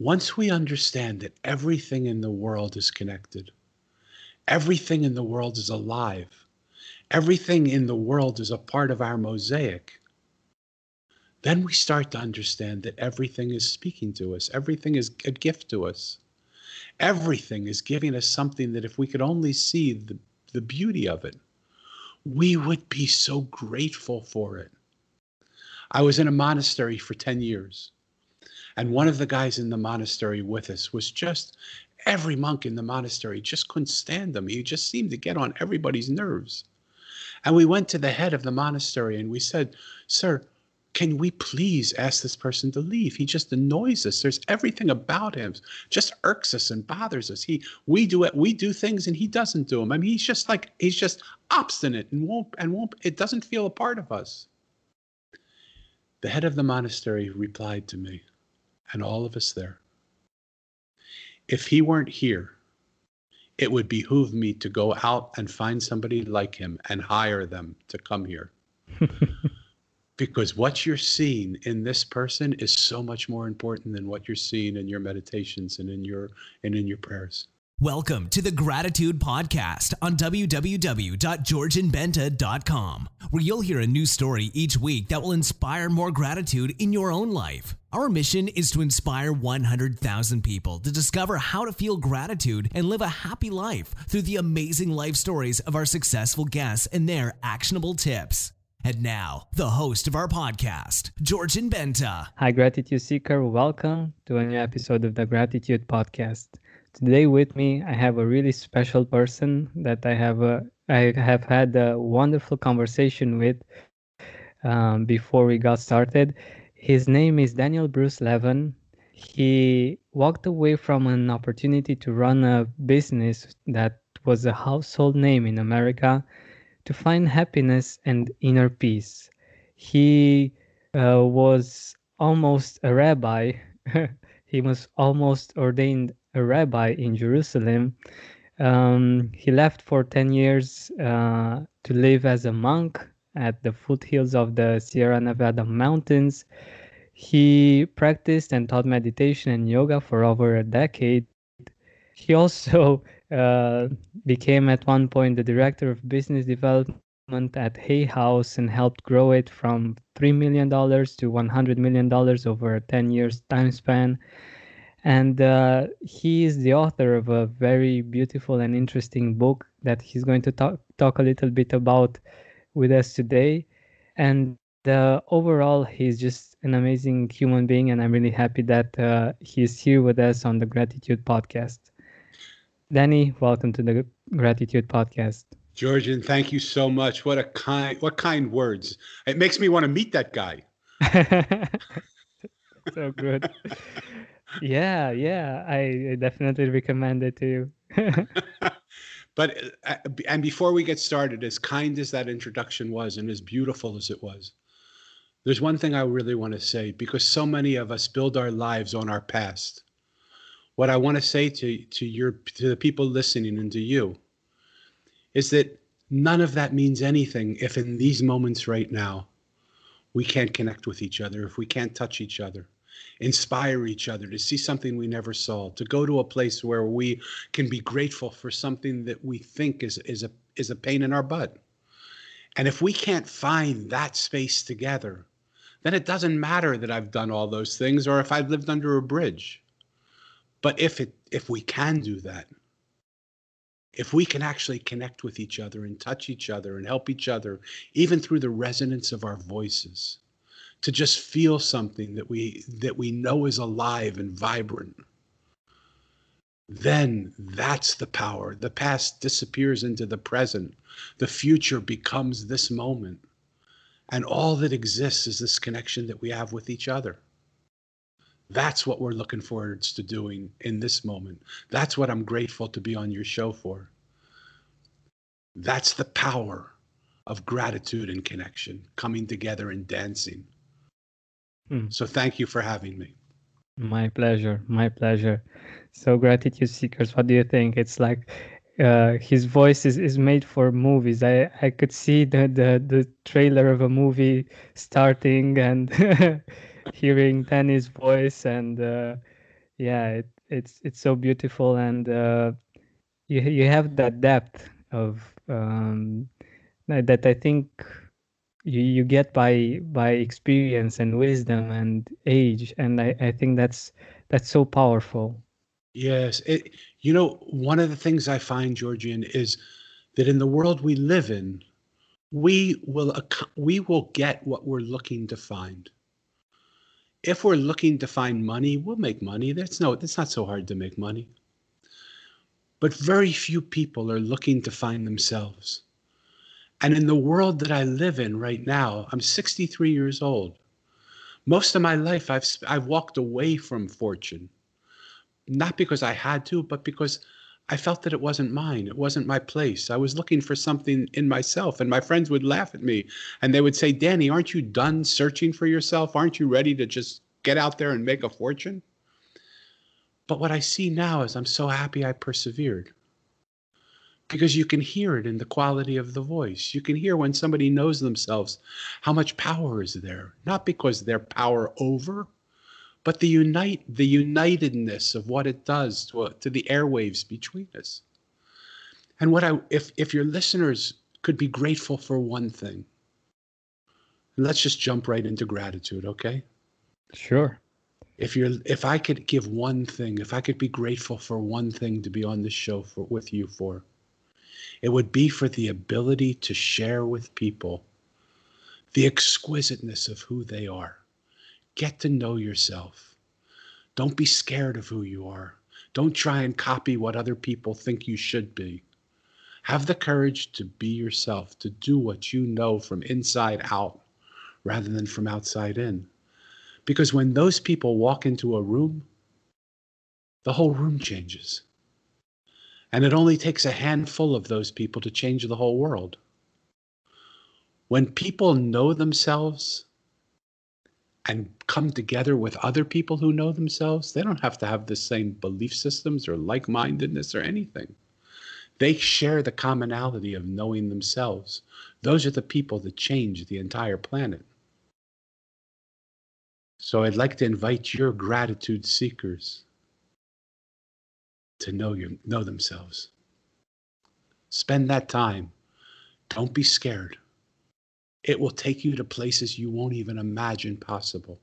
Once we understand that everything in the world is connected, everything in the world is alive, everything in the world is a part of our mosaic, then we start to understand that everything is speaking to us, everything is a gift to us. Everything is giving us something that if we could only see the, the beauty of it, we would be so grateful for it. I was in a monastery for 10 years. And one of the guys in the monastery with us was just every monk in the monastery just couldn't stand him. He just seemed to get on everybody's nerves. And we went to the head of the monastery and we said, Sir, can we please ask this person to leave? He just annoys us. There's everything about him just irks us and bothers us. He we do it, we do things and he doesn't do them. I mean, he's just like he's just obstinate and won't and won't it doesn't feel a part of us. The head of the monastery replied to me, and all of us there. If he weren't here, it would behoove me to go out and find somebody like him and hire them to come here. because what you're seeing in this person is so much more important than what you're seeing in your meditations and in your and in your prayers. Welcome to the Gratitude Podcast on www.georgianbenta.com, where you'll hear a new story each week that will inspire more gratitude in your own life. Our mission is to inspire 100,000 people to discover how to feel gratitude and live a happy life through the amazing life stories of our successful guests and their actionable tips. And now, the host of our podcast, Georgian Benta. Hi, Gratitude Seeker. Welcome to a new episode of the Gratitude Podcast. Today with me, I have a really special person that I have a, I have had a wonderful conversation with um, before we got started. His name is Daniel Bruce Levin. He walked away from an opportunity to run a business that was a household name in America to find happiness and inner peace. He uh, was almost a rabbi. he was almost ordained a rabbi in Jerusalem. Um, he left for 10 years uh, to live as a monk at the foothills of the Sierra Nevada mountains. He practiced and taught meditation and yoga for over a decade. He also uh, became at one point the director of business development at Hay House and helped grow it from $3 million to $100 million over a 10 years time span and uh, he is the author of a very beautiful and interesting book that he's going to talk talk a little bit about with us today. And uh, overall he's just an amazing human being and i'm really happy that uh, he's here with us on the gratitude podcast. Danny welcome to the gratitude podcast. Georgian thank you so much. What a kind what kind words. It makes me want to meet that guy. So good. Yeah, yeah, I definitely recommend it to you. but uh, and before we get started, as kind as that introduction was, and as beautiful as it was, there's one thing I really want to say because so many of us build our lives on our past. What I want to say to to your to the people listening and to you is that none of that means anything if in these moments right now we can't connect with each other, if we can't touch each other inspire each other, to see something we never saw, to go to a place where we can be grateful for something that we think is, is, a, is a pain in our butt. And if we can't find that space together, then it doesn't matter that I've done all those things or if I've lived under a bridge. But if it if we can do that, if we can actually connect with each other and touch each other and help each other, even through the resonance of our voices, to just feel something that we that we know is alive and vibrant then that's the power. The past disappears into the present. The future becomes this moment. And all that exists is this connection that we have with each other. That's what we're looking forward to doing in this moment. That's what i'm grateful to be on your show for. That's the power of gratitude and connection coming together and dancing Mm. So thank you for having me. My pleasure. My pleasure. So gratitude seekers, what do you think? It's like uh, his voice is, is made for movies. I, I could see the, the, the trailer of a movie starting and hearing Danny's voice and uh, yeah it, it's it's so beautiful and uh, you you have that depth of um, that I think you, you get by by experience and wisdom and age and I, I think that's that's so powerful. Yes it, you know one of the things i find georgian is that in the world we live in we will we will get what we're looking to find. If we're looking to find money we'll make money. That's no it's not so hard to make money. But very few people are looking to find themselves and in the world that I live in right now, I'm 63 years old. Most of my life, I've, I've walked away from fortune, not because I had to, but because I felt that it wasn't mine. It wasn't my place. I was looking for something in myself. And my friends would laugh at me and they would say, Danny, aren't you done searching for yourself? Aren't you ready to just get out there and make a fortune? But what I see now is I'm so happy I persevered because you can hear it in the quality of the voice. You can hear when somebody knows themselves how much power is there, not because they're power over, but the unite the unitedness of what it does to, to the airwaves between us. And what I if if your listeners could be grateful for one thing. Let's just jump right into gratitude, okay? Sure. If you're if I could give one thing, if I could be grateful for one thing to be on this show for with you for, it would be for the ability to share with people the exquisiteness of who they are. Get to know yourself. Don't be scared of who you are. Don't try and copy what other people think you should be. Have the courage to be yourself, to do what you know from inside out rather than from outside in. Because when those people walk into a room, the whole room changes. And it only takes a handful of those people to change the whole world. When people know themselves and come together with other people who know themselves, they don't have to have the same belief systems or like mindedness or anything. They share the commonality of knowing themselves. Those are the people that change the entire planet. So I'd like to invite your gratitude seekers to know you know themselves. Spend that time. Don't be scared. It will take you to places you won't even imagine possible.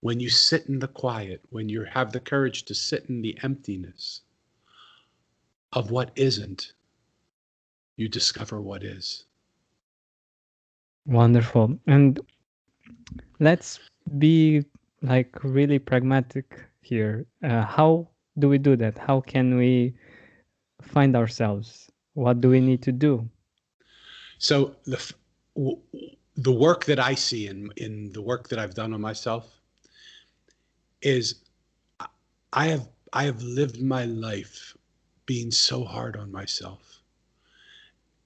When you sit in the quiet, when you have the courage to sit in the emptiness of what isn't, you discover what is. Wonderful. And let's be like really pragmatic here. Uh, how do we do that? How can we find ourselves? What do we need to do? So the the work that I see in in the work that I've done on myself is I have I have lived my life being so hard on myself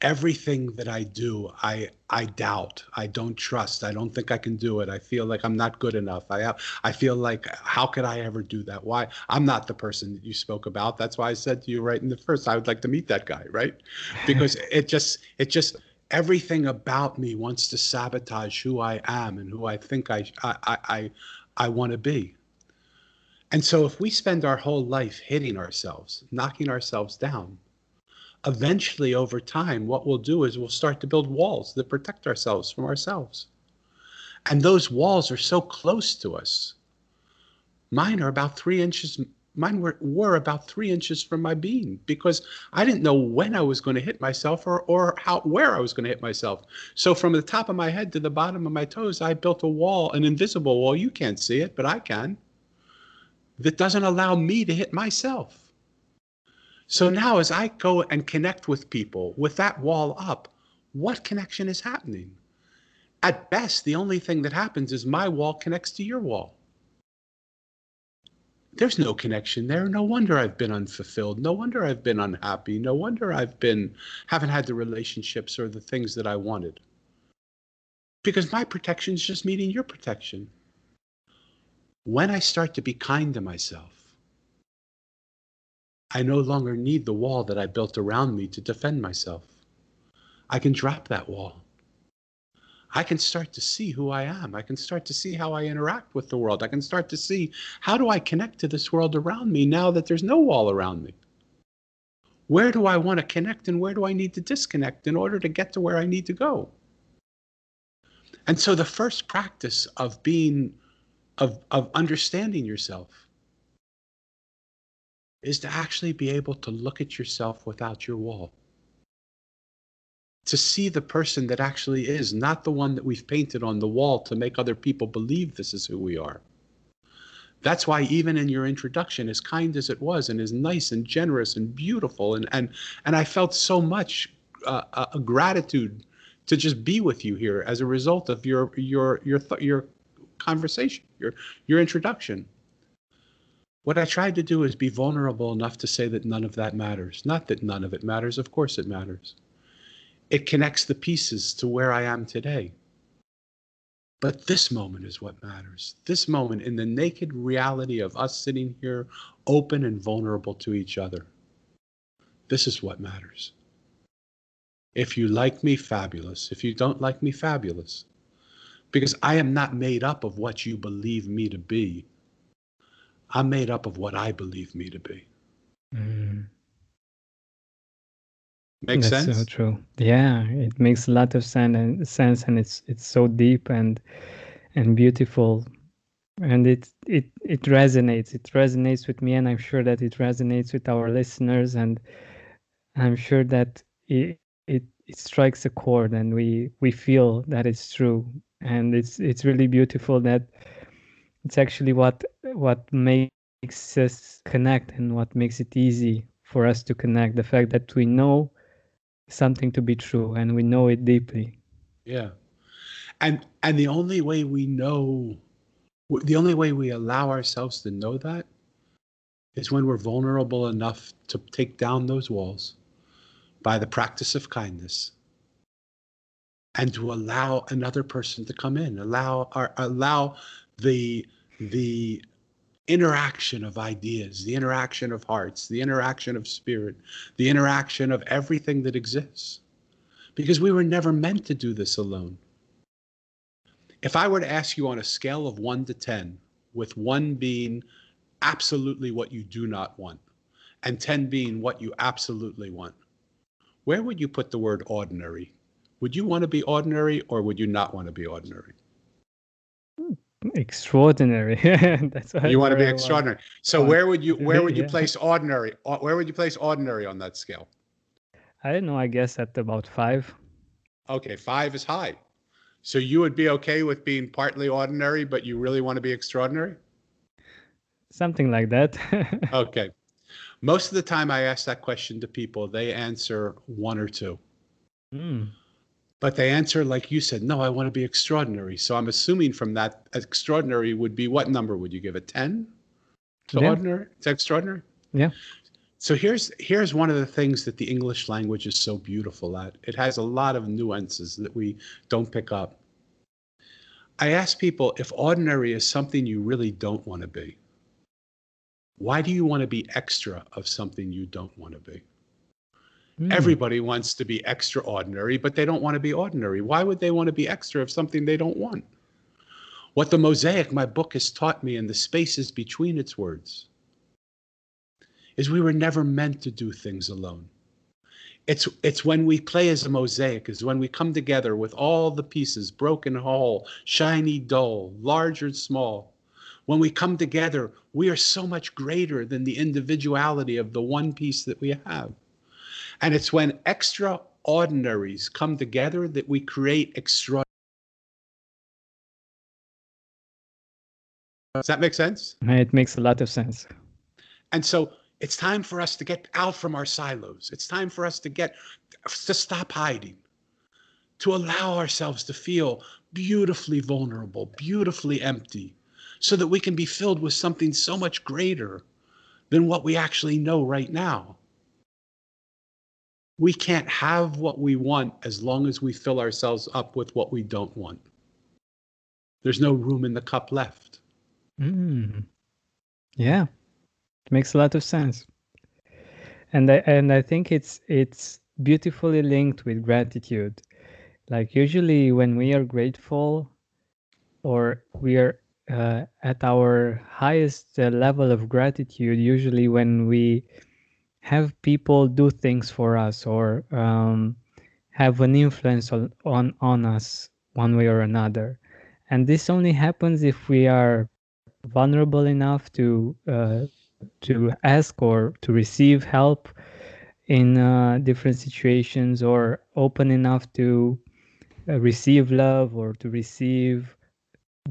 everything that I do, I I doubt. I don't trust. I don't think I can do it. I feel like I'm not good enough. I have, I feel like how could I ever do that? Why? I'm not the person that you spoke about. That's why I said to you right in the first, I would like to meet that guy, right? Because it just it just everything about me wants to sabotage who I am and who I think I I I I want to be. And so if we spend our whole life hitting ourselves, knocking ourselves down, eventually over time what we'll do is we'll start to build walls that protect ourselves from ourselves. And those walls are so close to us. Mine are about three inches mine were, were about three inches from my being because i didn't know when i was going to hit myself or, or how where i was going to hit myself. So from the top of my head to the bottom of my toes i built a wall an invisible wall. You can't see it but i can that doesn't allow me to hit myself so now, as I go and connect with people with that wall up, what connection is happening? At best, the only thing that happens is my wall connects to your wall. There's no connection there. No wonder I've been unfulfilled. No wonder I've been unhappy. No wonder I've been haven't had the relationships or the things that I wanted. Because my protection is just meeting your protection. When I start to be kind to myself, I no longer need the wall that I built around me to defend myself. I can drop that wall. I can start to see who I am. I can start to see how I interact with the world. I can start to see how do I connect to this world around me now that there's no wall around me. Where do I want to connect and where do I need to disconnect in order to get to where I need to go? And so the first practice of being of of understanding yourself is to actually be able to look at yourself without your wall to see the person that actually is, not the one that we've painted on the wall to make other people believe this is who we are. That's why even in your introduction, as kind as it was, and as nice and generous and beautiful, and and and I felt so much uh, uh, gratitude to just be with you here as a result of your your your your conversation, your your introduction. What I tried to do is be vulnerable enough to say that none of that matters. Not that none of it matters. Of course, it matters it connects the pieces to where I am today. But this moment is what matters. This moment in the naked reality of us sitting here open and vulnerable to each other. This is what matters. If you like me, fabulous. If you don't like me, fabulous. Because I am not made up of what you believe me to be. I'm made up of what I believe me to be. Mm. Makes That's sense. so true. Yeah, it makes a lot of sense and sense, and it's it's so deep and and beautiful, and it it it resonates. It resonates with me, and I'm sure that it resonates with our listeners, and I'm sure that it it, it strikes a chord, and we we feel that it's true, and it's it's really beautiful that it's actually what what makes us connect and what makes it easy for us to connect. The fact that we know something to be true and we know it deeply yeah and and the only way we know the only way we allow ourselves to know that is when we're vulnerable enough to take down those walls by the practice of kindness and to allow another person to come in allow or allow the the interaction of ideas, the interaction of hearts, the interaction of spirit, the interaction of everything that exists. Because we were never meant to do this alone. If I were to ask you on a scale of one to 10, with one being absolutely what you do not want, and 10 being what you absolutely want, where would you put the word ordinary? Would you want to be ordinary or would you not want to be ordinary? Extraordinary. That's what you want to be extraordinary. So where would you where would you yeah. place ordinary where would you place ordinary on that scale? I don't know i guess at about five. Okay five is high. So you would be okay with being partly ordinary but you really want to be extraordinary? Something like that. Okay. Most of the time i ask that question to people they answer one or two. Mm but they answer like you said no i want to be extraordinary. So i'm assuming from that extraordinary would be what number would you give it? 10 to yeah. ordinary? It's extraordinary? Yeah. So here's here's one of the things that the english language is so beautiful at. It has a lot of nuances that we don't pick up. I ask people if ordinary is something you really don't want to be. Why do you want to be extra of something you don't want to be Mm. Everybody wants to be extraordinary, but they don't want to be ordinary. Why would they want to be extra of something they don't want? What the mosaic, my book, has taught me in the spaces between its words is we were never meant to do things alone. It's, it's when we play as a mosaic, is when we come together with all the pieces, broken whole, shiny, dull, large or small. When we come together, we are so much greater than the individuality of the one piece that we have. And it's when extraordinaries come together that we create extraordinary. Does that make sense? It makes a lot of sense. And so it's time for us to get out from our silos. It's time for us to get to stop hiding, to allow ourselves to feel beautifully vulnerable, beautifully empty, so that we can be filled with something so much greater than what we actually know right now we can't have what we want as long as we fill ourselves up with what we don't want. There's no room in the cup left. Mm. Yeah, it makes a lot of sense, and I and I think it's it's beautifully linked with gratitude, like usually when we are grateful or we are uh, at our highest uh, level of gratitude usually when we have people do things for us or um, have an influence on, on us one way or another. And this only happens if we are vulnerable enough to uh, to ask or to receive help in uh, different situations or open enough to uh, receive love or to receive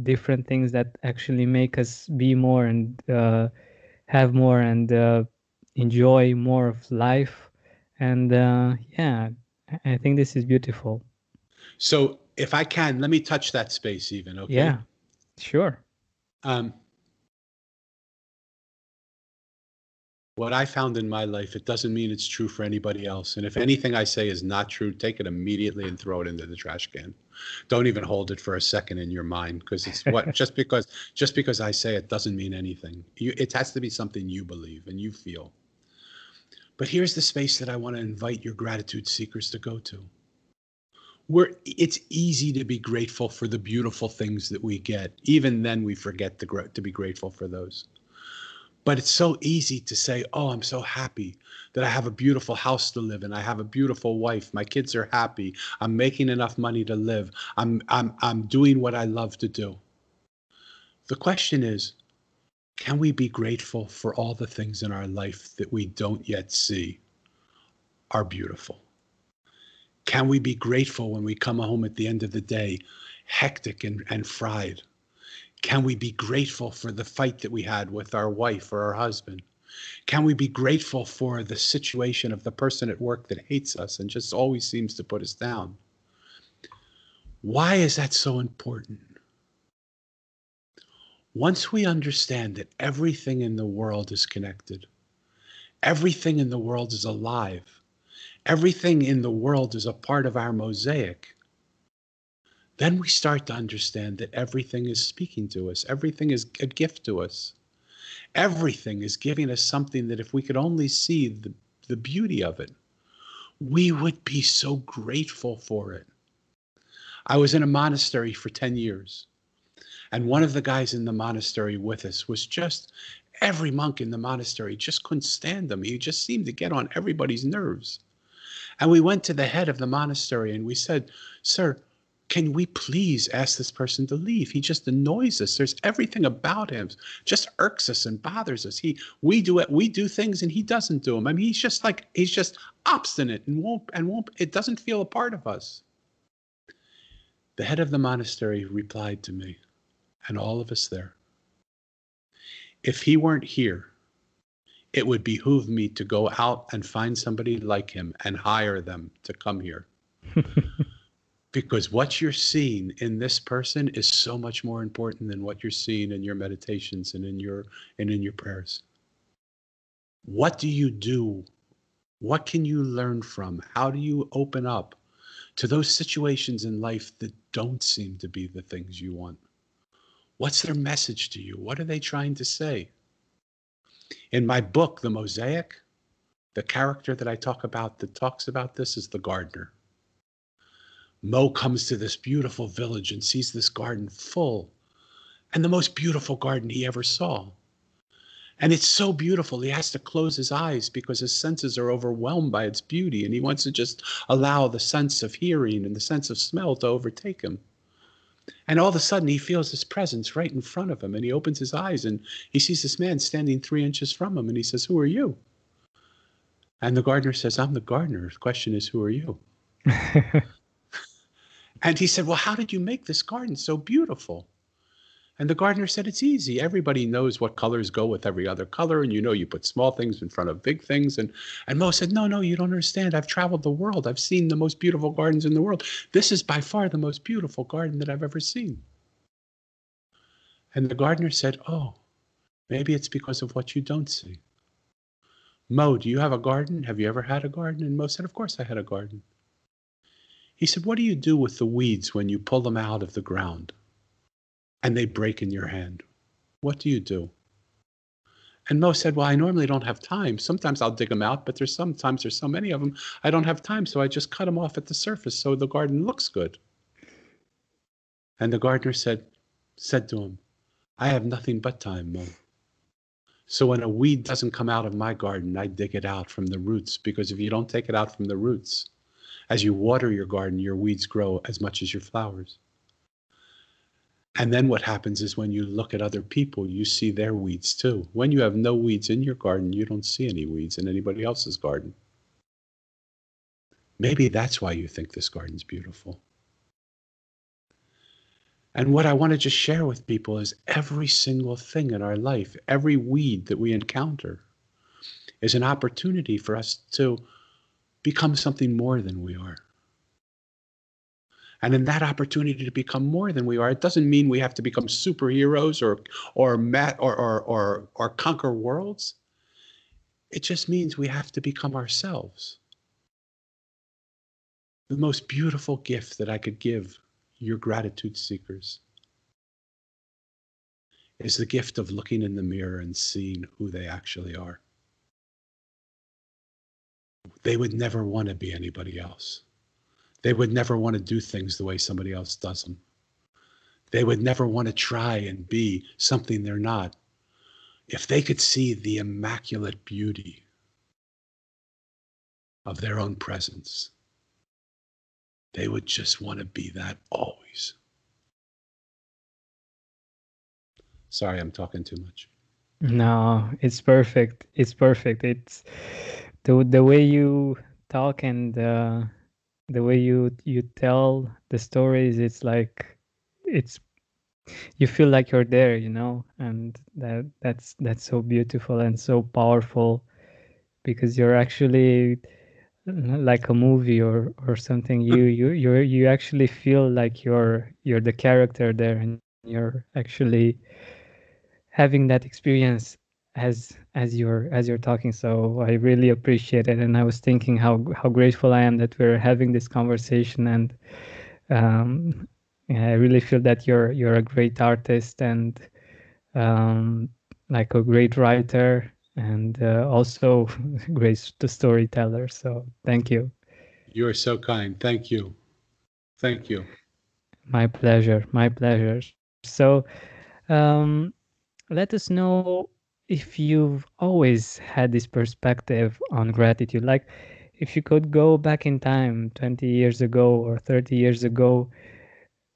different things that actually make us be more and uh, have more and uh, enjoy more of life and uh, yeah i think this is beautiful So, if I can, let me touch that space even. Okay. yeah sure Um, what I found in my life, it doesn't mean it's true for anybody else. And if anything I say is not true, take it immediately and throw it into the trash can. Don't even hold it for a second in your mind because it's what just because just because I say it doesn't mean anything. You, it has to be something you believe and you feel. But here's the space that I want to invite your gratitude seekers to go to. Where it's easy to be grateful for the beautiful things that we get. Even then, we forget to, to be grateful for those. But it's so easy to say, Oh, I'm so happy that I have a beautiful house to live in. I have a beautiful wife. My kids are happy. I'm making enough money to live. I'm, I'm, I'm doing what I love to do. The question is, can we be grateful for all the things in our life that we don't yet see are beautiful? Can we be grateful when we come home at the end of the day, hectic and, and fried? Can we be grateful for the fight that we had with our wife or our husband? Can we be grateful for the situation of the person at work that hates us and just always seems to put us down? Why is that so important? Once we understand that everything in the world is connected, everything in the world is alive, everything in the world is a part of our mosaic, then we start to understand that everything is speaking to us, everything is a gift to us. Everything is giving us something that if we could only see the, the beauty of it, we would be so grateful for it. I was in a monastery for 10 years. And one of the guys in the monastery with us was just every monk in the monastery just couldn't stand him. He just seemed to get on everybody's nerves. And we went to the head of the monastery and we said, Sir, can we please ask this person to leave? He just annoys us. There's everything about him just irks us and bothers us. He we do it, we do things and he doesn't do them. I mean, he's just like he's just obstinate and won't and won't it doesn't feel a part of us. The head of the monastery replied to me, and all of us there. If he weren't here, it would behoove me to go out and find somebody like him and hire them to come here. because what you're seeing in this person is so much more important than what you're seeing in your meditations and in your and in your prayers. What do you do? What can you learn from? How do you open up to those situations in life that don't seem to be the things you want? What's their message to you? What are they trying to say? In my book, The Mosaic, the character that I talk about that talks about this is the gardener. Mo comes to this beautiful village and sees this garden full, and the most beautiful garden he ever saw. And it's so beautiful, he has to close his eyes because his senses are overwhelmed by its beauty, and he wants to just allow the sense of hearing and the sense of smell to overtake him. And all of a sudden, he feels this presence right in front of him, and he opens his eyes and he sees this man standing three inches from him, and he says, Who are you? And the gardener says, I'm the gardener. The question is, Who are you? And he said, Well, how did you make this garden so beautiful? And the gardener said, It's easy. Everybody knows what colors go with every other color. And you know, you put small things in front of big things. And, and Mo said, No, no, you don't understand. I've traveled the world. I've seen the most beautiful gardens in the world. This is by far the most beautiful garden that I've ever seen. And the gardener said, Oh, maybe it's because of what you don't see. Mo, do you have a garden? Have you ever had a garden? And Mo said, Of course I had a garden. He said, What do you do with the weeds when you pull them out of the ground and they break in your hand? What do you do? And Mo said, Well, I normally don't have time. Sometimes I'll dig them out, but there's sometimes there's so many of them, I don't have time. So I just cut them off at the surface so the garden looks good. And the gardener said, said to him, I have nothing but time, Mo. So when a weed doesn't come out of my garden, I dig it out from the roots because if you don't take it out from the roots, as you water your garden, your weeds grow as much as your flowers. And then what happens is when you look at other people, you see their weeds too. When you have no weeds in your garden, you don't see any weeds in anybody else's garden. Maybe that's why you think this garden's beautiful. And what I want to just share with people is every single thing in our life, every weed that we encounter, is an opportunity for us to become something more than we are. And in that opportunity to become more than we are, it doesn't mean we have to become superheroes or or mat or or or, or conquer worlds. It just means we have to become ourselves. The most beautiful gift that I could give your gratitude seekers is the gift of looking in the mirror and seeing who they actually are. They would never want to be anybody else. They would never want to do things the way somebody else does them. They would never want to try and be something they're not. If they could see the immaculate beauty of their own presence, they would just want to be that always. Sorry, I'm talking too much. No, it's perfect. It's perfect. It's the the way you talk and uh, the way you you tell the stories. It's like it's you feel like you're there, you know, and that that's that's so beautiful and so powerful because you're actually like a movie or or something you you you you actually feel like you're you're the character there and you're actually having that experience as as you're as you're talking so i really appreciate it and i was thinking how how grateful i am that we're having this conversation and um i really feel that you're you're a great artist and um like a great writer and uh, also great storyteller. So thank you. You are so kind. Thank you. Thank you. My pleasure. My pleasure. So um, let us know if you've always had this perspective on gratitude. Like if you could go back in time 20 years ago or 30 years ago,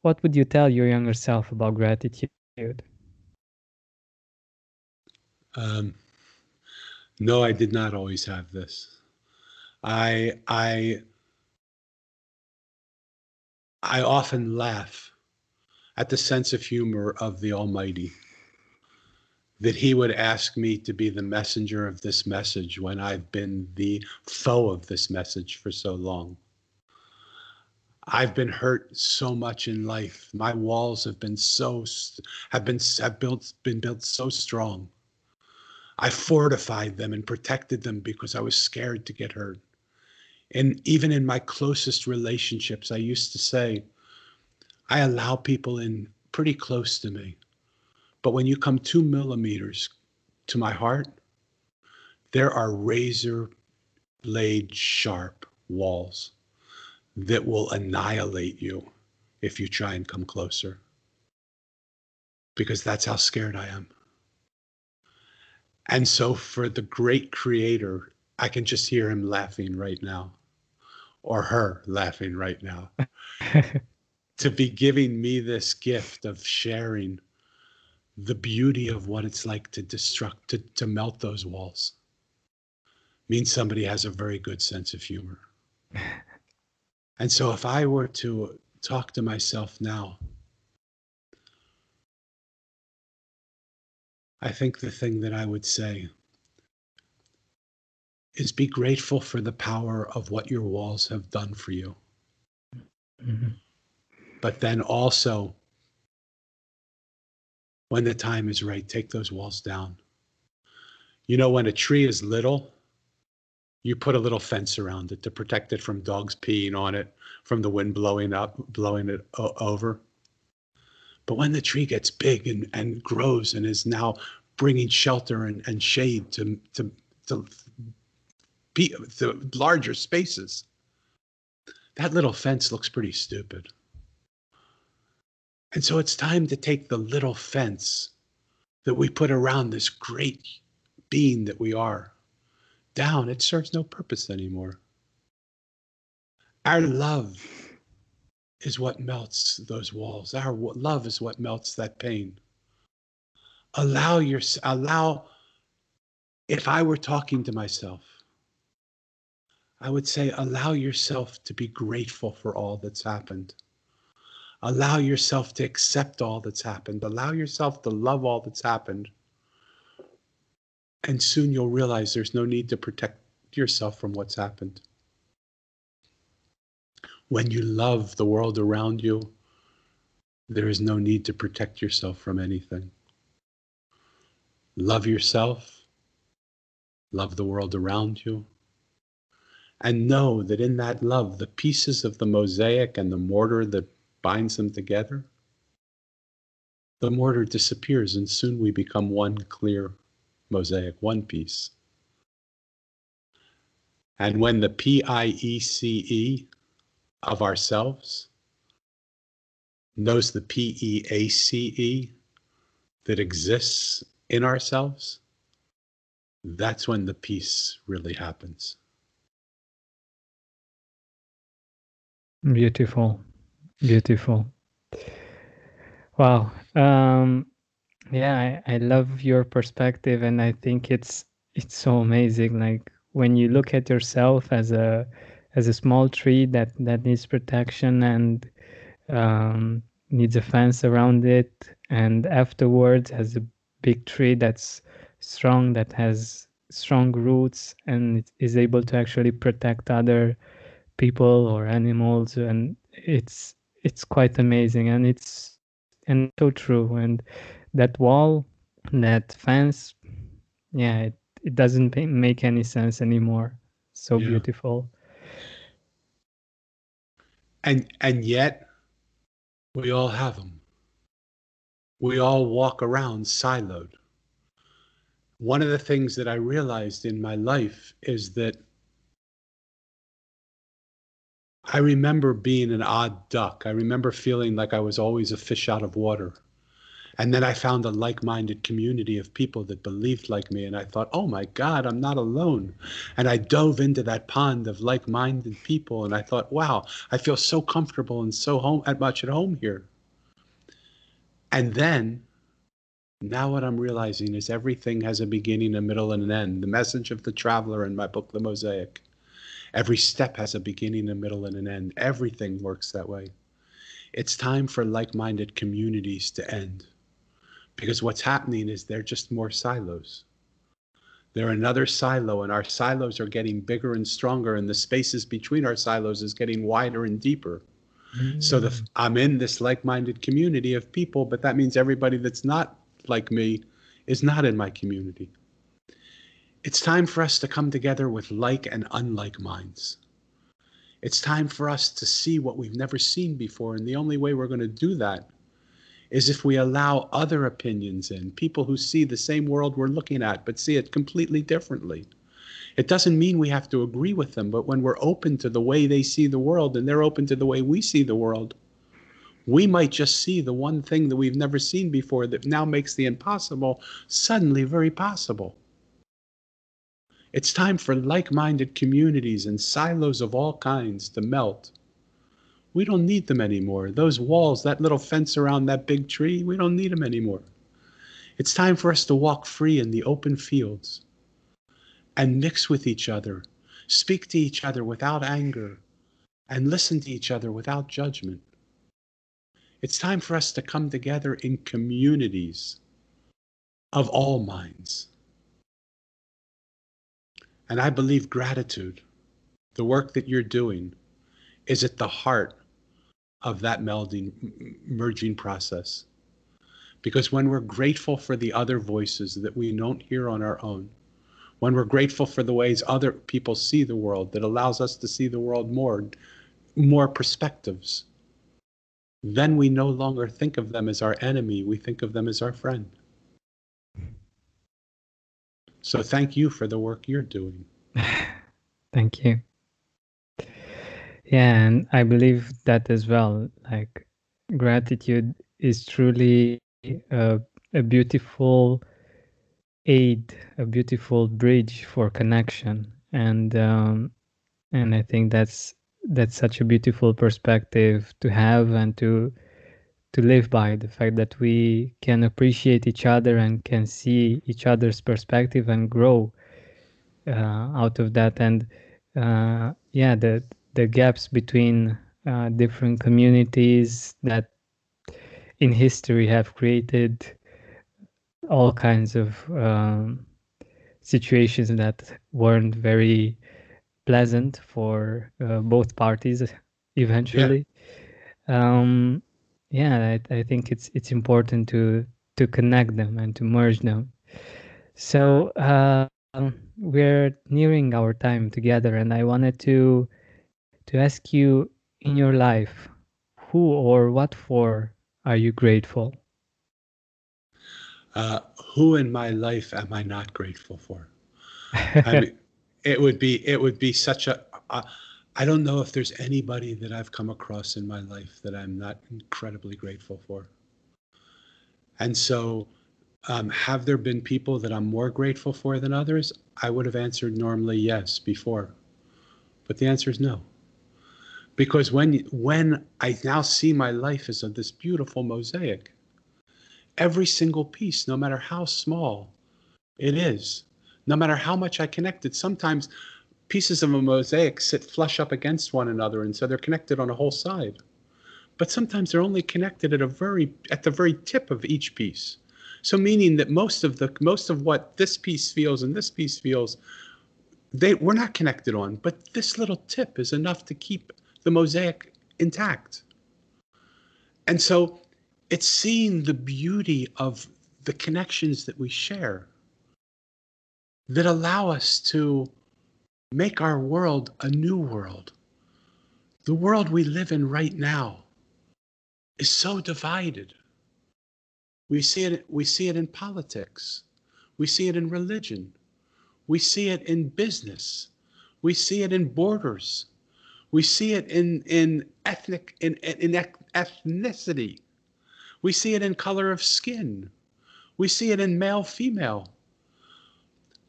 what would you tell your younger self about gratitude? Um, no, I did not always have this. I I I often laugh at the sense of humor of the Almighty that he would ask me to be the messenger of this message when I've been the foe of this message for so long. I've been hurt so much in life. My walls have been so have been have built been built so strong I fortified them and protected them because I was scared to get hurt. And even in my closest relationships, I used to say, I allow people in pretty close to me. But when you come two millimeters to my heart, there are razor blade sharp walls that will annihilate you if you try and come closer. Because that's how scared I am. And so, for the great creator, I can just hear him laughing right now, or her laughing right now, to be giving me this gift of sharing the beauty of what it's like to destruct, to, to melt those walls, means somebody has a very good sense of humor. and so, if I were to talk to myself now, I think the thing that I would say is be grateful for the power of what your walls have done for you. Mm-hmm. But then also, when the time is right, take those walls down. You know, when a tree is little, you put a little fence around it to protect it from dogs peeing on it, from the wind blowing up, blowing it o- over. But when the tree gets big and, and grows and is now bringing shelter and, and shade to, to, to, to larger spaces. That little fence looks pretty stupid. And so it's time to take the little fence that we put around this great being that we are down. It serves no purpose anymore. Our love is what melts those walls. Our love is what melts that pain. Allow your allow if I were talking to myself, I would say allow yourself to be grateful for all that's happened. Allow yourself to accept all that's happened. Allow yourself to love all that's happened. And soon you'll realize there's no need to protect yourself from what's happened. When you love the world around you, there is no need to protect yourself from anything. Love yourself, love the world around you, and know that in that love, the pieces of the mosaic and the mortar that binds them together, the mortar disappears and soon we become one clear mosaic, one piece. And when the P I E C E of ourselves knows the P E A C E that exists in ourselves, that's when the peace really happens. Beautiful. Beautiful. Wow. Um, yeah, I, I love your perspective and I think it's it's so amazing. Like when you look at yourself as a as a small tree that that needs protection and um, needs a fence around it, and afterwards has a big tree that's strong, that has strong roots, and is able to actually protect other people or animals, and it's it's quite amazing, and it's and so true. And that wall, that fence, yeah, it, it doesn't make any sense anymore. So yeah. beautiful and and yet we all have them we all walk around siloed one of the things that i realized in my life is that i remember being an odd duck i remember feeling like i was always a fish out of water and then I found a like minded community of people that believed like me. And I thought, oh my God, I'm not alone. And I dove into that pond of like minded people. And I thought, wow, I feel so comfortable and so home, at much at home here. And then now what I'm realizing is everything has a beginning, a middle, and an end. The message of the traveler in my book, The Mosaic. Every step has a beginning, a middle, and an end. Everything works that way. It's time for like minded communities to end because what's happening is they're just more silos. They're another silo, and our silos are getting bigger and stronger, and the spaces between our silos is getting wider and deeper. Mm. So the, mm. I'm in this like-minded community of people, but that means everybody that's not like me is not in my community. It's time for us to come together with like and unlike minds. It's time for us to see what we've never seen before, and the only way we're going to do that is if we allow other opinions in, people who see the same world we're looking at but see it completely differently. It doesn't mean we have to agree with them, but when we're open to the way they see the world and they're open to the way we see the world, we might just see the one thing that we've never seen before that now makes the impossible suddenly very possible. It's time for like minded communities and silos of all kinds to melt we don't need them anymore. Those walls, that little fence around that big tree, we don't need them anymore. It's time for us to walk free in the open fields and mix with each other, speak to each other without anger, and listen to each other without judgment. It's time for us to come together in communities of all minds. And I believe gratitude, the work that you're doing, is at the heart of that melding, merging process. Because when we're grateful for the other voices that we don't hear on our own, when we're grateful for the ways other people see the world that allows us to see the world more, more perspectives, then we no longer think of them as our enemy, we think of them as our friend. So thank you for the work you're doing. Thank you. Yeah, and I believe that as well. Like gratitude is truly a, a beautiful aid, a beautiful bridge for connection, and um, and I think that's that's such a beautiful perspective to have and to to live by the fact that we can appreciate each other and can see each other's perspective and grow uh, out of that. And uh, yeah the the gaps between uh, different communities that in history have created all kinds of um, situations that weren't very pleasant for uh, both parties eventually. Yeah, um, yeah I, I think it's it's important to to connect them and to merge them so uh, we're nearing our time together and i wanted to to ask you in your life who or what for are you grateful uh, who in my life am i not grateful for I mean, it would be it would be such a. a I don't know if there's anybody that I've come across in my life that I'm not incredibly grateful for. And so, um, have there been people that I'm more grateful for than others? I would have answered normally yes before, but the answer is no. Because when when I now see my life as of this beautiful mosaic, every single piece, no matter how small it is, no matter how much I connect it. Sometimes pieces of a mosaic sit flush up against one another, and so they're connected on a whole side. But sometimes they're only connected at a very at the very tip of each piece. So meaning that most of the most of what this piece feels and this piece feels, they we're not connected on, but this little tip is enough to keep the mosaic intact. And so it's seeing the beauty of the connections that we share that allow us to make our world a new world. The world we live in right now is so divided. We see it, we see it in politics. We see it in religion. We see it in business. We see it in borders. We see it in, in ethnic in, in ethnicity. We see it in color of skin. We see it in male female.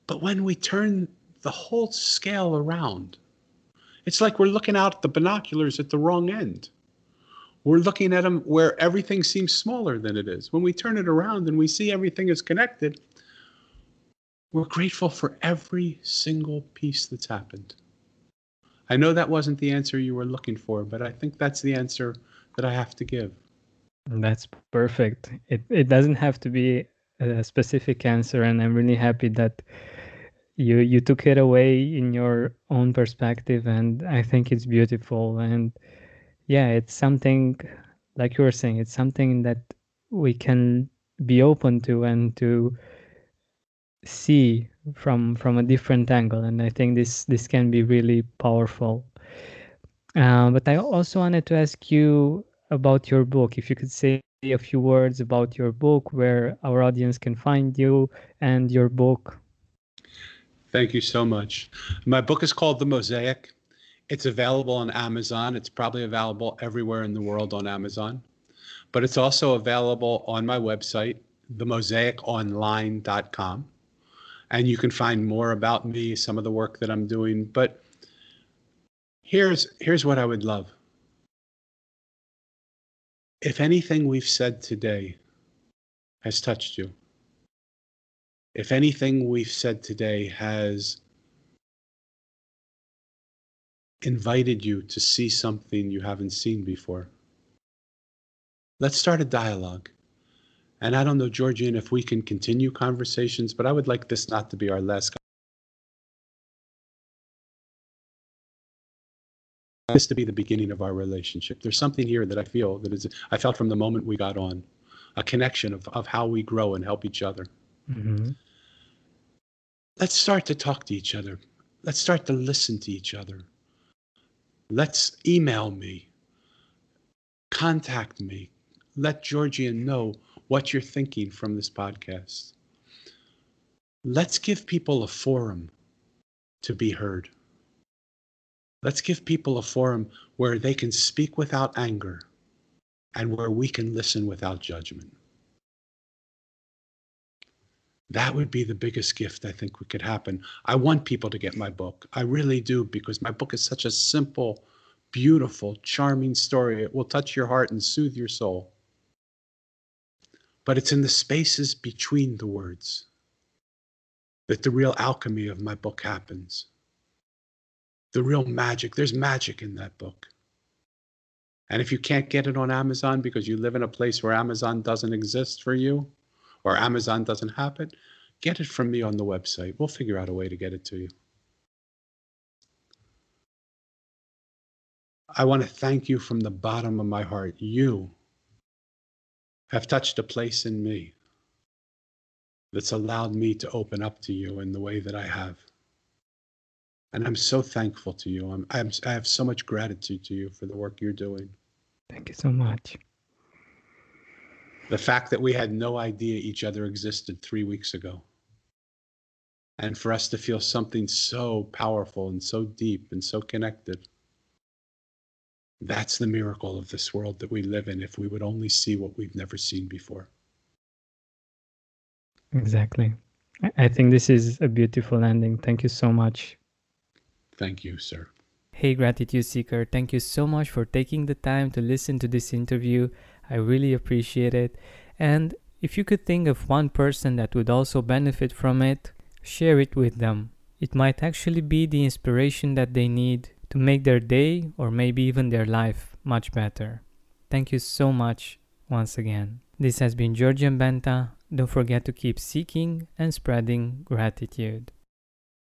But when we turn the whole scale around, it's like we're looking out the binoculars at the wrong end. We're looking at them where everything seems smaller than it is. When we turn it around and we see everything is connected, we're grateful for every single piece that's happened. I know that wasn't the answer you were looking for, but I think that's the answer that I have to give. That's perfect. It it doesn't have to be a specific answer, and I'm really happy that you you took it away in your own perspective and i think it's beautiful. And yeah it's something like you were saying it's something that we can be open to and to see from from a different angle. And i think this this can be really powerful. Uh, but i also wanted to ask you about your book. If you could say a few words about your book where our audience can find you and your book Thank you so much. My book is called The Mosaic. It's available on Amazon. It's probably available everywhere in the world on Amazon, but it's also available on my website, themosaiconline.com. And you can find more about me, some of the work that I'm doing. But here's here's what I would love. If anything we've said today has touched you, if anything we've said today has invited you to see something you haven't seen before, let's start a dialogue. And I don't know, Georgian, if we can continue conversations, but I would like this not to be our last this to be the beginning of our relationship. There's something here that I feel that is I felt from the moment we got on, a connection of, of how we grow and help each other. Mm-hmm. Let's start to talk to each other. Let's start to listen to each other. Let's email me, contact me, let Georgian know what you're thinking from this podcast. let's give people a forum to be heard. Let's give people a forum where they can speak without anger and where we can listen without judgment. That would be the biggest gift I think we could happen. I want people to get my book. I really do because my book is such a simple, beautiful, charming story. It will touch your heart and soothe your soul. But it's in the spaces between the words that the real alchemy of my book happens. The real magic. There's magic in that book. And if you can't get it on Amazon because you live in a place where Amazon doesn't exist for you or Amazon doesn't have it, get it from me on the website. We'll figure out a way to get it to you. I want to thank you from the bottom of my heart. You have touched a place in me that's allowed me to open up to you in the way that I have. And I'm so thankful to you. I'm, I'm, I have so much gratitude to you for the work you're doing. Thank you so much. The fact that we had no idea each other existed three weeks ago. And for us to feel something so powerful and so deep and so connected. That's the miracle of this world that we live in if we would only see what we've never seen before. Exactly. I think this is a beautiful ending. Thank you so much. Thank you, sir. Hey, Gratitude Seeker, thank you so much for taking the time to listen to this interview. I really appreciate it. And if you could think of one person that would also benefit from it, share it with them. It might actually be the inspiration that they need to make their day or maybe even their life much better. Thank you so much once again. This has been Georgian Benta. Don't forget to keep seeking and spreading gratitude.